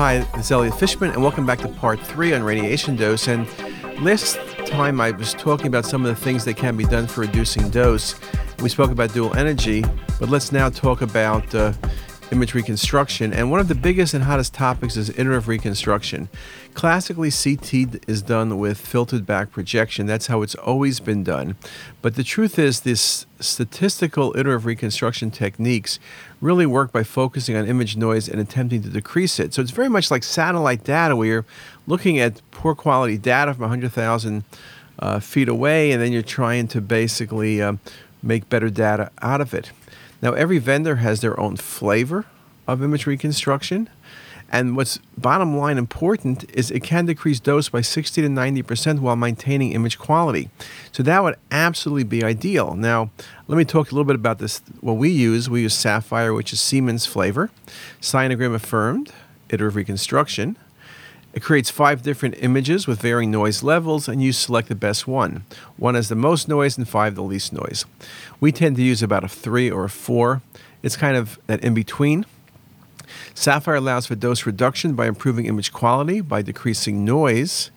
Hi, Elliot Fishman, and welcome back to part three on radiation dose. And last time I was talking about some of the things that can be done for reducing dose. We spoke about dual energy, but let's now talk about uh, image reconstruction. And one of the biggest and hottest topics is iterative reconstruction. Classically, CT is done with filtered back projection. That's how it's always been done. But the truth is, this statistical iterative reconstruction techniques really work by focusing on image noise and attempting to decrease it. So it's very much like satellite data, where you're looking at poor quality data from 100,000 uh, feet away, and then you're trying to basically uh, make better data out of it. Now, every vendor has their own flavor of image reconstruction. And what's bottom line important is it can decrease dose by 60 to 90% while maintaining image quality. So that would absolutely be ideal. Now, let me talk a little bit about this. What we use, we use SAFIRE, which is Siemens flavor, Sinogram affirmed, iterative reconstruction. It creates five different images with varying noise levels, and you select the best one. One has the most noise, and five the least noise. We tend to use about a three or a four. It's kind of that in between. SAFIRE allows for dose reduction by improving image quality, by decreasing noise,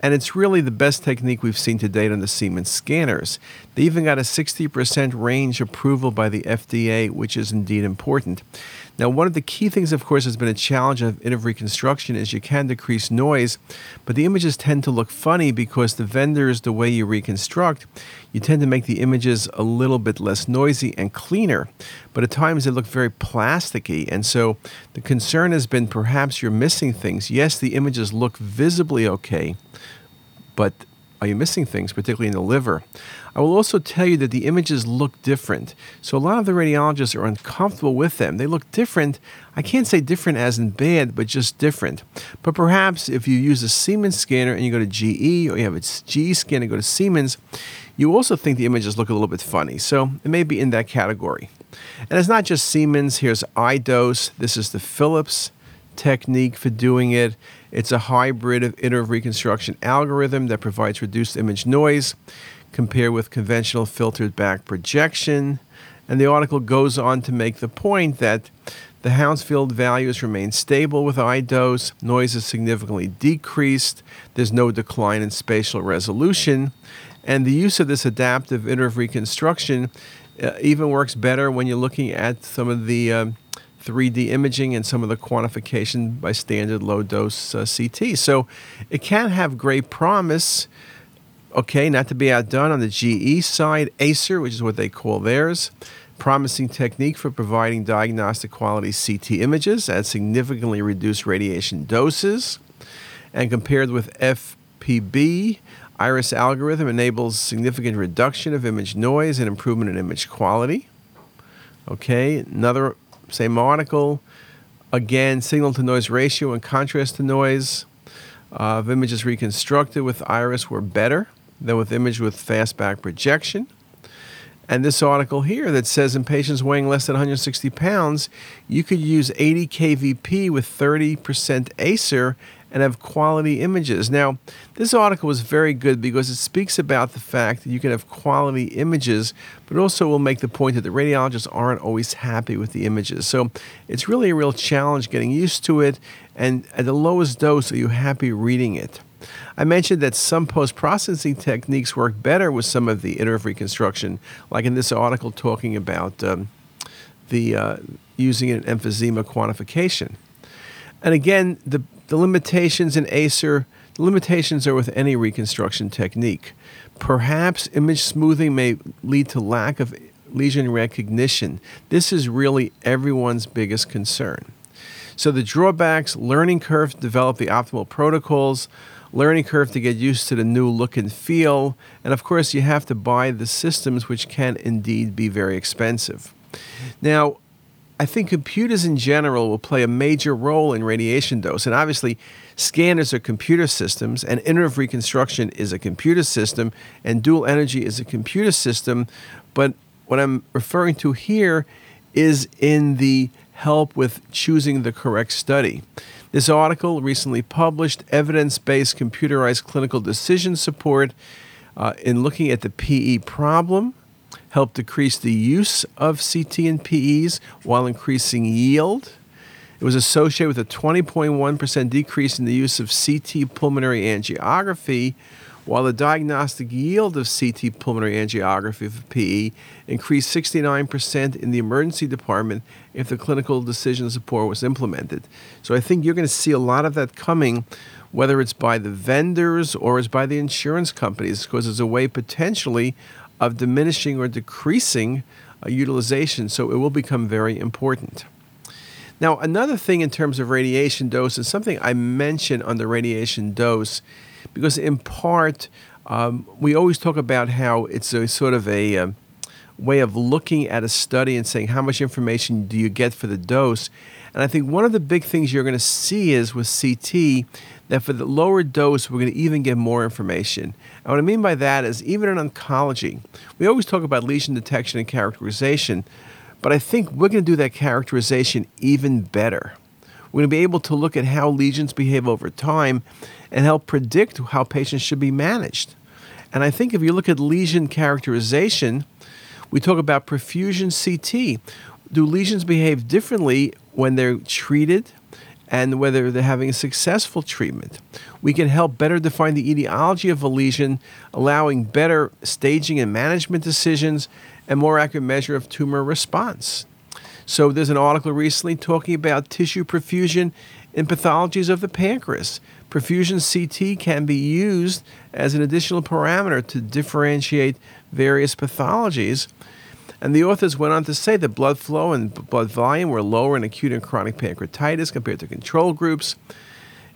and it's really the best technique we've seen to date on the Siemens scanners. They even got a 60% range approval by the FDA, which is indeed important. Now, one of the key things, of course, has been a challenge of iterative reconstruction is you can decrease noise, but the images tend to look funny because the vendors, the way you reconstruct, you tend to make the images a little bit less noisy and cleaner, but at times they look very plasticky. And so the concern has been perhaps you're missing things. Yes, the images look visibly okay, but are you missing things, particularly in the liver? I will also tell you that the images look different. So a lot of the radiologists are uncomfortable with them. They look different. I can't say different as in bad, but just different. But perhaps if you use a Siemens scanner and you go to GE or you have a GE scanner and go to Siemens, you also think the images look a little bit funny. So it may be in that category. And it's not just Siemens. Here's iDose. This is the Philips technique for doing it. It's a hybrid of iterative reconstruction algorithm that provides reduced image noise compared with conventional filtered back projection. And the article goes on to make the point that the Hounsfield values remain stable with iDose, noise is significantly decreased, there's no decline in spatial resolution, and the use of this adaptive iterative reconstruction uh, even works better when you're looking at some of the um, 3D imaging and some of the quantification by standard low dose uh, CT. So it can have great promise Okay, not to be outdone on the GE side, ASIR, which is what they call theirs, promising technique for providing diagnostic quality CT images at significantly reduced radiation doses. And compared with FPB, Iris algorithm enables significant reduction of image noise and improvement in image quality. Okay, another same article. Again, signal to noise ratio and contrast to noise uh, of images reconstructed with Iris were better than with image with fastback projection. And this article here that says in patients weighing less than 160 pounds, you could use 80 kVp with 30% ASIR and have quality images. Now, this article was very good because it speaks about the fact that you can have quality images, but also will make the point that the radiologists aren't always happy with the images. So it's really a real challenge getting used to it. And at the lowest dose, are you happy reading it? I mentioned that some post processing techniques work better with some of the iterative reconstruction, like in this article talking about um, the uh, using an emphysema quantification. And again, the, the limitations in ASIR, the limitations are with any reconstruction technique. Perhaps image smoothing may lead to lack of lesion recognition. This is really everyone's biggest concern. So the drawbacks, learning curve to develop the optimal protocols, learning curve to get used to the new look and feel. And of course, you have to buy the systems, which can indeed be very expensive. Now, I think computers in general will play a major role in radiation dose. And obviously, scanners are computer systems, and iterative reconstruction is a computer system, and dual energy is a computer system. But what I'm referring to here is in the help with choosing the correct study. This article, recently published, evidence based computerized clinical decision support uh, in looking at the PE problem, helped decrease the use of CT and PEs while increasing yield. It was associated with a 20.1% decrease in the use of CT pulmonary angiography, while the diagnostic yield of CT pulmonary angiography for PE increased 69% in the emergency department if the clinical decision support was implemented. So I think you're going to see a lot of that coming, whether it's by the vendors or it's by the insurance companies, because it's a way potentially of diminishing or decreasing uh, utilization. So it will become very important. Now, another thing in terms of radiation dose is something I mentioned on the radiation dose because in part um, we always talk about how it's a sort of a um, way of looking at a study and saying how much information do you get for the dose. And I think one of the big things you're going to see is with CT that for the lower dose, we're going to even get more information. And what I mean by that is even in oncology, we always talk about lesion detection and characterization, but I think we're going to do that characterization even better. We're going to be able to look at how lesions behave over time and help predict how patients should be managed. And I think if you look at lesion characterization, we talk about perfusion CT. Do lesions behave differently when they're treated and whether they're having a successful treatment? We can help better define the etiology of a lesion, allowing better staging and management decisions and more accurate measure of tumor response. So there's an article recently talking about tissue perfusion in pathologies of the pancreas. Perfusion CT can be used as an additional parameter to differentiate various pathologies. And the authors went on to say that blood flow and blood volume were lower in acute and chronic pancreatitis compared to control groups.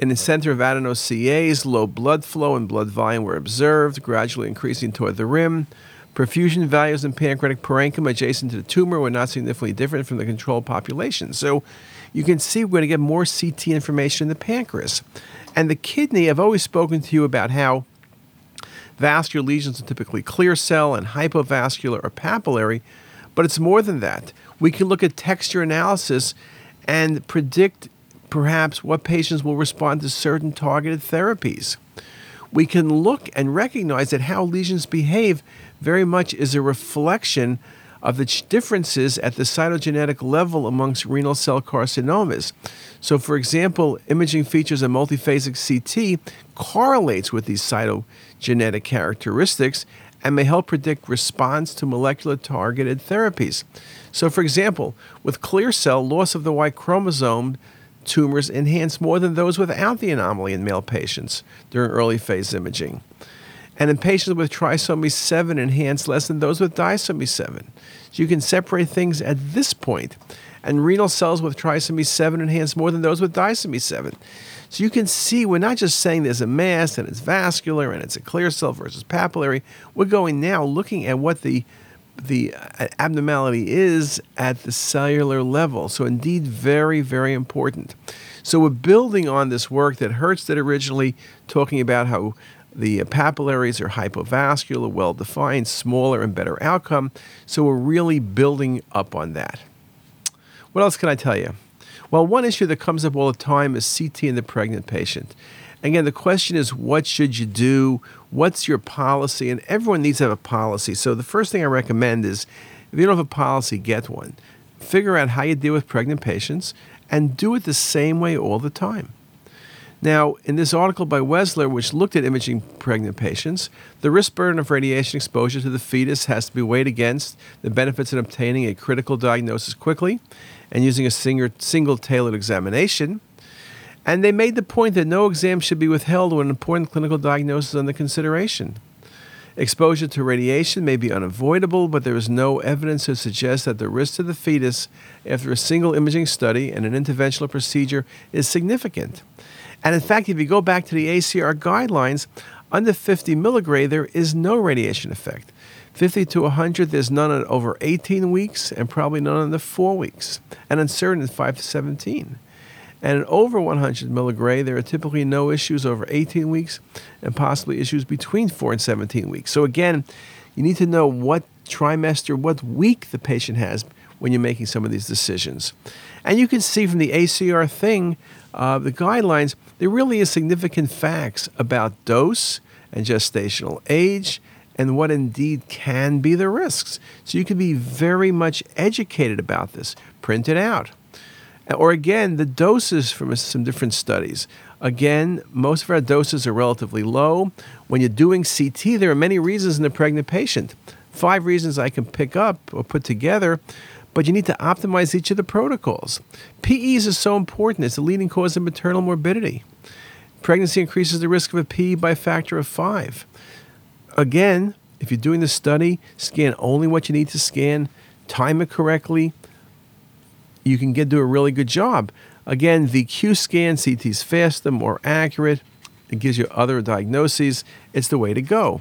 In the center of adeno-CAs, low blood flow and blood volume were observed, gradually increasing toward the rim. Perfusion values in pancreatic parenchyma adjacent to the tumor were not significantly different from the control population. So you can see we're going to get more CT information in the pancreas. And the kidney, I've always spoken to you about how vascular lesions are typically clear cell and hypovascular or papillary, but it's more than that. We can look at texture analysis and predict perhaps what patients will respond to certain targeted therapies. We can look and recognize that how lesions behave very much is a reflection of the differences at the cytogenetic level amongst renal cell carcinomas. So, for example, imaging features of multiphasic CT correlates with these cytogenetic characteristics and may help predict response to molecular targeted therapies. So, for example, with clear cell, loss of the Y chromosome tumors enhance more than those without the anomaly in male patients during early phase imaging and in patients with trisomy 7 enhanced less than those with disomy 7. So you can separate things at this point. And renal cells with trisomy 7 enhance more than those with disomy 7. So you can see we're not just saying there's a mass and it's vascular and it's a clear cell versus papillary. We're going now looking at what the the uh, abnormality is at the cellular level. So indeed very very important. So we're building on this work that Herts did originally talking about how the papillaries are hypovascular, well defined, smaller, and better outcome. So we're really building up on that. What else can I tell you? Well, one issue that comes up all the time is CT in the pregnant patient. Again, the question is what should you do? What's your policy? And everyone needs to have a policy. So the first thing I recommend is if you don't have a policy, get one. Figure out how you deal with pregnant patients and do it the same way all the time. Now, in this article by Wieseler, which looked at imaging pregnant patients, the risk burden of radiation exposure to the fetus has to be weighed against the benefits in obtaining a critical diagnosis quickly and using a single, single tailored examination. And they made the point that no exam should be withheld when an important clinical diagnosis is under consideration. Exposure to radiation may be unavoidable, but there is no evidence to suggest that the risk to the fetus after a single imaging study and an interventional procedure is significant. And in fact, if you go back to the ACR guidelines, under 50 milligray, there is no radiation effect. 50 to 100, there's none over 18 weeks and probably none under 4 weeks, and uncertain at 5 to 17. And over 100 milligray, there are typically no issues over 18 weeks and possibly issues between 4 and 17 weeks. So again, you need to know what trimester, what week the patient has when you're making some of these decisions. And you can see from the ACR thing, uh, the guidelines, there really is significant facts about dose and gestational age and what indeed can be the risks. So you can be very much educated about this. Print it out. Or again, the doses from some different studies. Again, most of our doses are relatively low. When you're doing CT, there are many reasons in the pregnant patient. Five reasons I can pick up or put together, but you need to optimize each of the protocols. PEs is so important, it's the leading cause of maternal morbidity. Pregnancy increases the risk of a PE by a factor of five. Again, if you're doing the study, scan only what you need to scan, time it correctly, you can get do a really good job. Again, the Q scan, CT is faster, more accurate. It gives you other diagnoses. It's the way to go.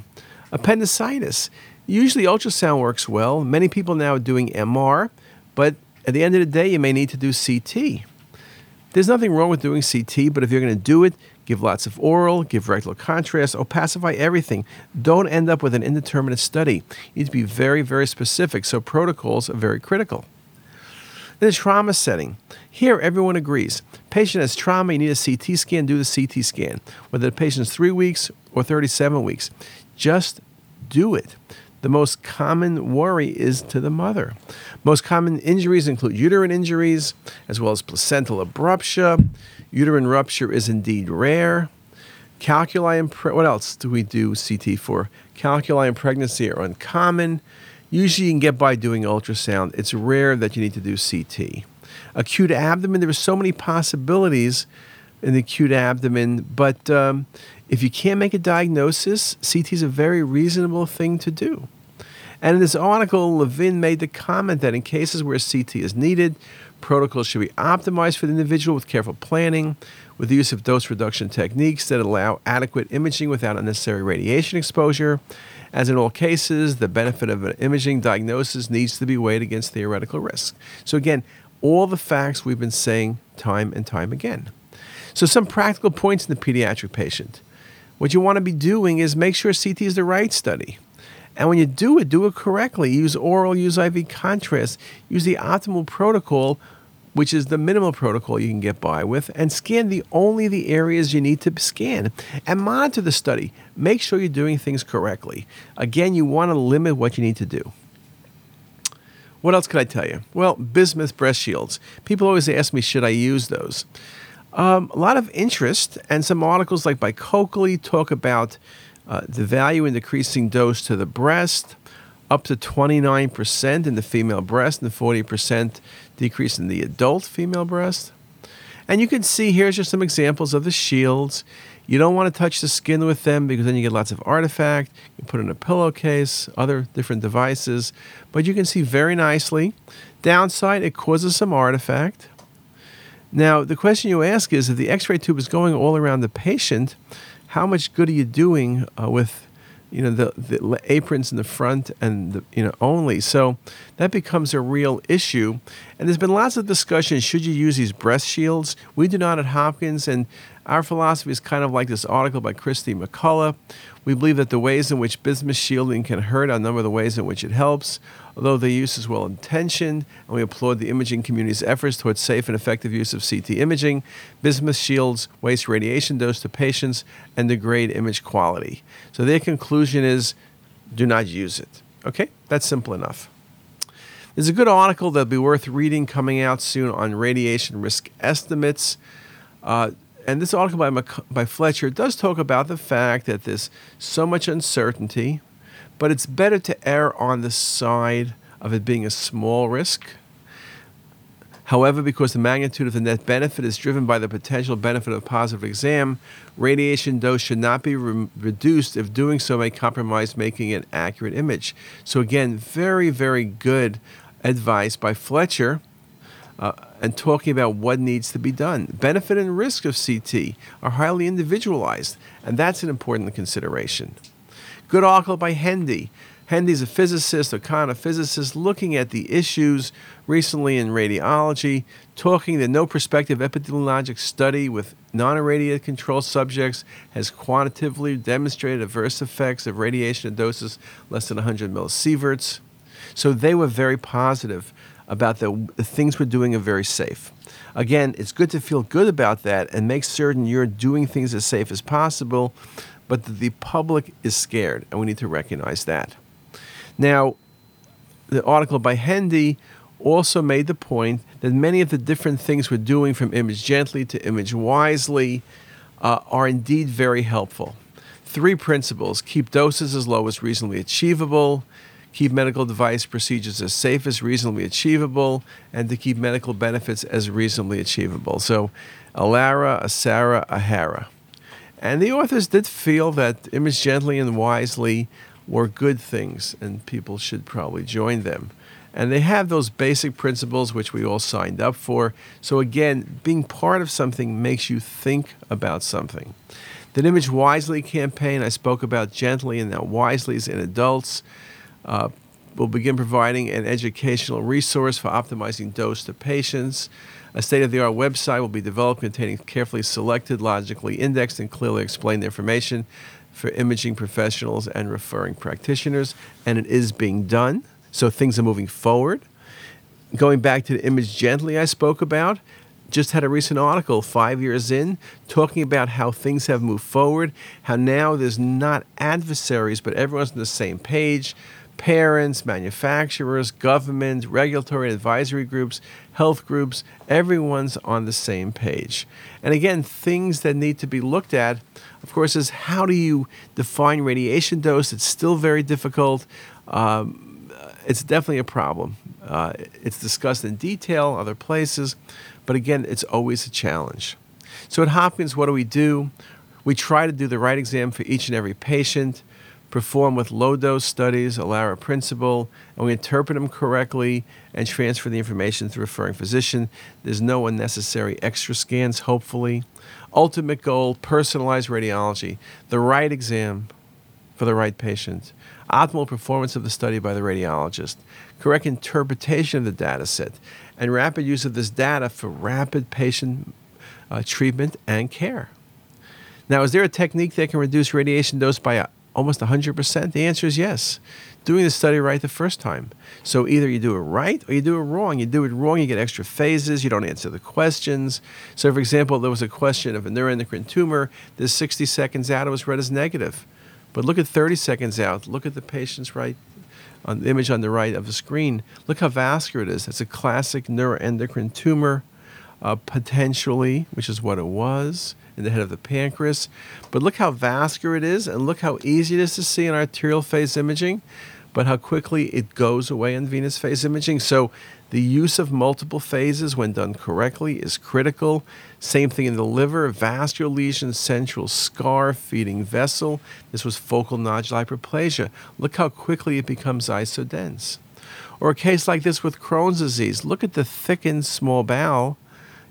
Appendicitis. Usually, ultrasound works well. Many people now are doing MR, but at the end of the day, you may need to do CT. There's nothing wrong with doing CT, but if you're going to do it, give lots of oral, give rectal contrast, opacify everything. Don't end up with an indeterminate study. You need to be very, very specific, so protocols are very critical. In the trauma setting, here everyone agrees. Patient has trauma, you need a CT scan, do the CT scan. Whether the patient's three weeks or 37 weeks, just do it. The most common worry is to the mother. Most common injuries include uterine injuries, as well as placental abruptia. Uterine rupture is indeed rare. Calculi and what else do we do CT for? Calculi and pregnancy are uncommon. Usually you can get by doing ultrasound. It's rare that you need to do CT. Acute abdomen, there are so many possibilities in the acute abdomen, but um, if you can't make a diagnosis, CT is a very reasonable thing to do. And in this article, Levin made the comment that in cases where CT is needed, protocols should be optimized for the individual with careful planning, with the use of dose reduction techniques that allow adequate imaging without unnecessary radiation exposure, as in all cases, the benefit of an imaging diagnosis needs to be weighed against theoretical risk. So, again, all the facts we've been saying time and time again. So, some practical points in the pediatric patient. What you want to be doing is make sure CT is the right study. And when you do it, do it correctly. Use oral, use IV contrast, use the optimal protocol which is the minimal protocol you can get by with, and scan the only the areas you need to scan and monitor the study. Make sure you're doing things correctly. Again, you want to limit what you need to do. What else could I tell you? Well, bismuth breast shields. People always ask me, should I use those? Um, a lot of interest, and some articles like by Coakley talk about uh, the value in decreasing dose to the breast up to 29% in the female breast and 40% decrease in the adult female breast. And you can see here's just some examples of the shields. You don't want to touch the skin with them because then you get lots of artifact. You put in a pillowcase, other different devices, but you can see very nicely. Downside, it causes some artifact. Now, the question you ask is if the x ray tube is going all around the patient, how much good are you doing uh, with you know the, the aprons in the front and the, you know only so that becomes a real issue and there's been lots of discussion should you use these breast shields we do not at hopkins and our philosophy is kind of like this article by Christy McCollough. We believe that the ways in which bismuth shielding can hurt outnumber the ways in which it helps, although the use is well intentioned, and we applaud the imaging community's efforts towards safe and effective use of CT imaging. Bismuth shields waste radiation dose to patients and degrade image quality. So their conclusion is do not use it. Okay? That's simple enough. There's a good article that'll be worth reading coming out soon on radiation risk estimates. Uh, and this article by, by Fletcher does talk about the fact that there's so much uncertainty, but it's better to err on the side of it being a small risk. However, because the magnitude of the net benefit is driven by the potential benefit of a positive exam, radiation dose should not be re- reduced if doing so may compromise making an accurate image. So, again, very, very good advice by Fletcher uh, and talking about what needs to be done. Benefit and risk of CT are highly individualized, and that's an important consideration. Good article by Hendee. Hendee's a physicist, a kind of physicist, looking at the issues recently in radiology, talking that no prospective epidemiologic study with non irradiated control subjects has quantitatively demonstrated adverse effects of radiation at doses less than 100 millisieverts. So they were very positive about the, the things we're doing are very safe. Again, it's good to feel good about that and make certain you're doing things as safe as possible, but the public is scared, and we need to recognize that. Now, the article by Hendee also made the point that many of the different things we're doing from Image Gently to Image Wisely uh, are indeed very helpful. Three principles keep doses as low as reasonably achievable, keep medical device procedures as safe as reasonably achievable, and to keep medical benefits as reasonably achievable. So, Alara, Asara, Ahara. And the authors did feel that Image Gently and Wisely were good things, and people should probably join them. And they have those basic principles which we all signed up for. So, again, being part of something makes you think about something. The Image Wisely campaign I spoke about gently, and now Wisely is in adults. Uh, will begin providing an educational resource for optimizing dose to patients. A state of the art website will be developed containing carefully selected, logically indexed, and clearly explained information for imaging professionals and referring practitioners. And it is being done. So things are moving forward. Going back to the image gently I spoke about, just had a recent article five years in talking about how things have moved forward, how now there's not adversaries, but everyone's on the same page parents, manufacturers, government, regulatory advisory groups, health groups, everyone's on the same page. And again, things that need to be looked at, of course, is how do you define radiation dose? It's still very difficult. Um, it's definitely a problem. Uh, it's discussed in detail other places, but again, it's always a challenge. So at Hopkins, what do we do? We try to do the right exam for each and every patient, perform with low dose studies, ALARA principle, and we interpret them correctly and transfer the information to the referring physician. There's no unnecessary extra scans, hopefully. Ultimate goal personalized radiology, the right exam for the right patient optimal performance of the study by the radiologist, correct interpretation of the data set, and rapid use of this data for rapid patient uh, treatment and care. Now, is there a technique that can reduce radiation dose by almost 100%? The answer is yes. Doing the study right the first time. So either you do it right or you do it wrong. You do it wrong, you get extra phases, you don't answer the questions. So, for example, there was a question of a neuroendocrine tumor. There's 60 seconds out, it was read as negative. But look at 30 seconds out. Look at the patient's right on the image on the right of the screen. Look how vascular it is. It's a classic neuroendocrine tumor, uh, potentially, which is what it was in the head of the pancreas. But look how vascular it is, and look how easy it is to see in arterial phase imaging, but how quickly it goes away in venous phase imaging. So the use of multiple phases, when done correctly, is critical. Same thing in the liver, vascular lesion, central scar, feeding vessel. This was focal nodular hyperplasia. Look how quickly it becomes isodense. Or a case like this with Crohn's disease. Look at the thickened small bowel.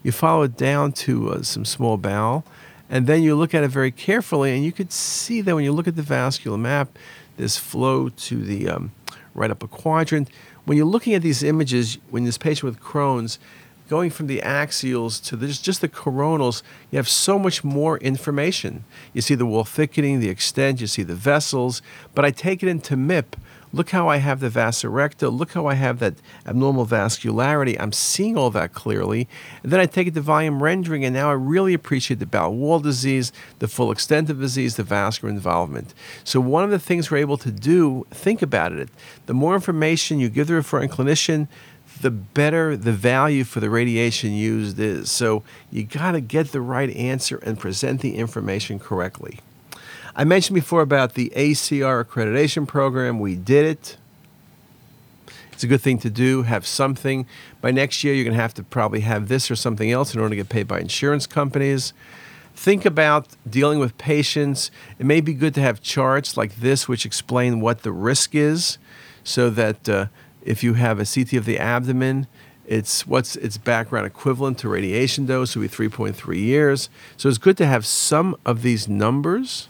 You follow it down to uh, some small bowel, and then you look at it very carefully, and you could see that when you look at the vascular map, this flow to the um, right upper quadrant when you're looking at these images, when this patient with Crohn's, going from the axials to the, just the coronals, you have so much more information. You see the wall thickening, the extent, you see the vessels. But I take it into MIP, Look how I have the vasa. Look how I have that abnormal vascularity. I'm seeing all that clearly. And then I take it to volume rendering, and now I really appreciate the bowel wall disease, the full extent of disease, the vascular involvement. So, one of the things we're able to do, think about it, the more information you give the referring clinician, the better the value for the radiation used is. So, you got to get the right answer and present the information correctly. I mentioned before about the ACR accreditation program. We did it. It's a good thing to do, have something. By next year, you're going to have to probably have this or something else in order to get paid by insurance companies. Think about dealing with patients. It may be good to have charts like this, which explain what the risk is, so that uh, if you have a CT of the abdomen, it's what's its background equivalent to radiation dose would be 3.3 years. So it's good to have some of these numbers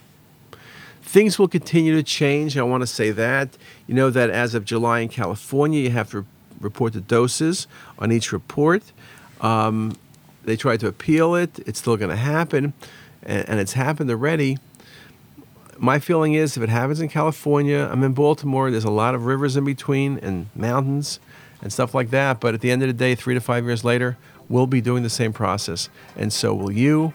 Things will continue to change. I want to say that. You know that as of July in California, you have to re- report the doses on each report. Um, they tried to appeal it. It's still going to happen, and, and it's happened already. My feeling is if it happens in California, I'm in Baltimore, there's a lot of rivers in between and mountains and stuff like that. But at the end of the day, three to five years later, we'll be doing the same process. And so will you.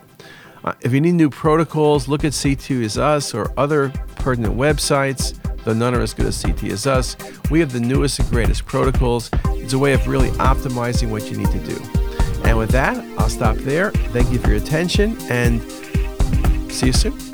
Uh, if you need new protocols, look at CT is Us or other pertinent websites, though none are as good as CT is Us. We have the newest and greatest protocols. It's a way of really optimizing what you need to do. And with that, I'll stop there. Thank you for your attention and see you soon.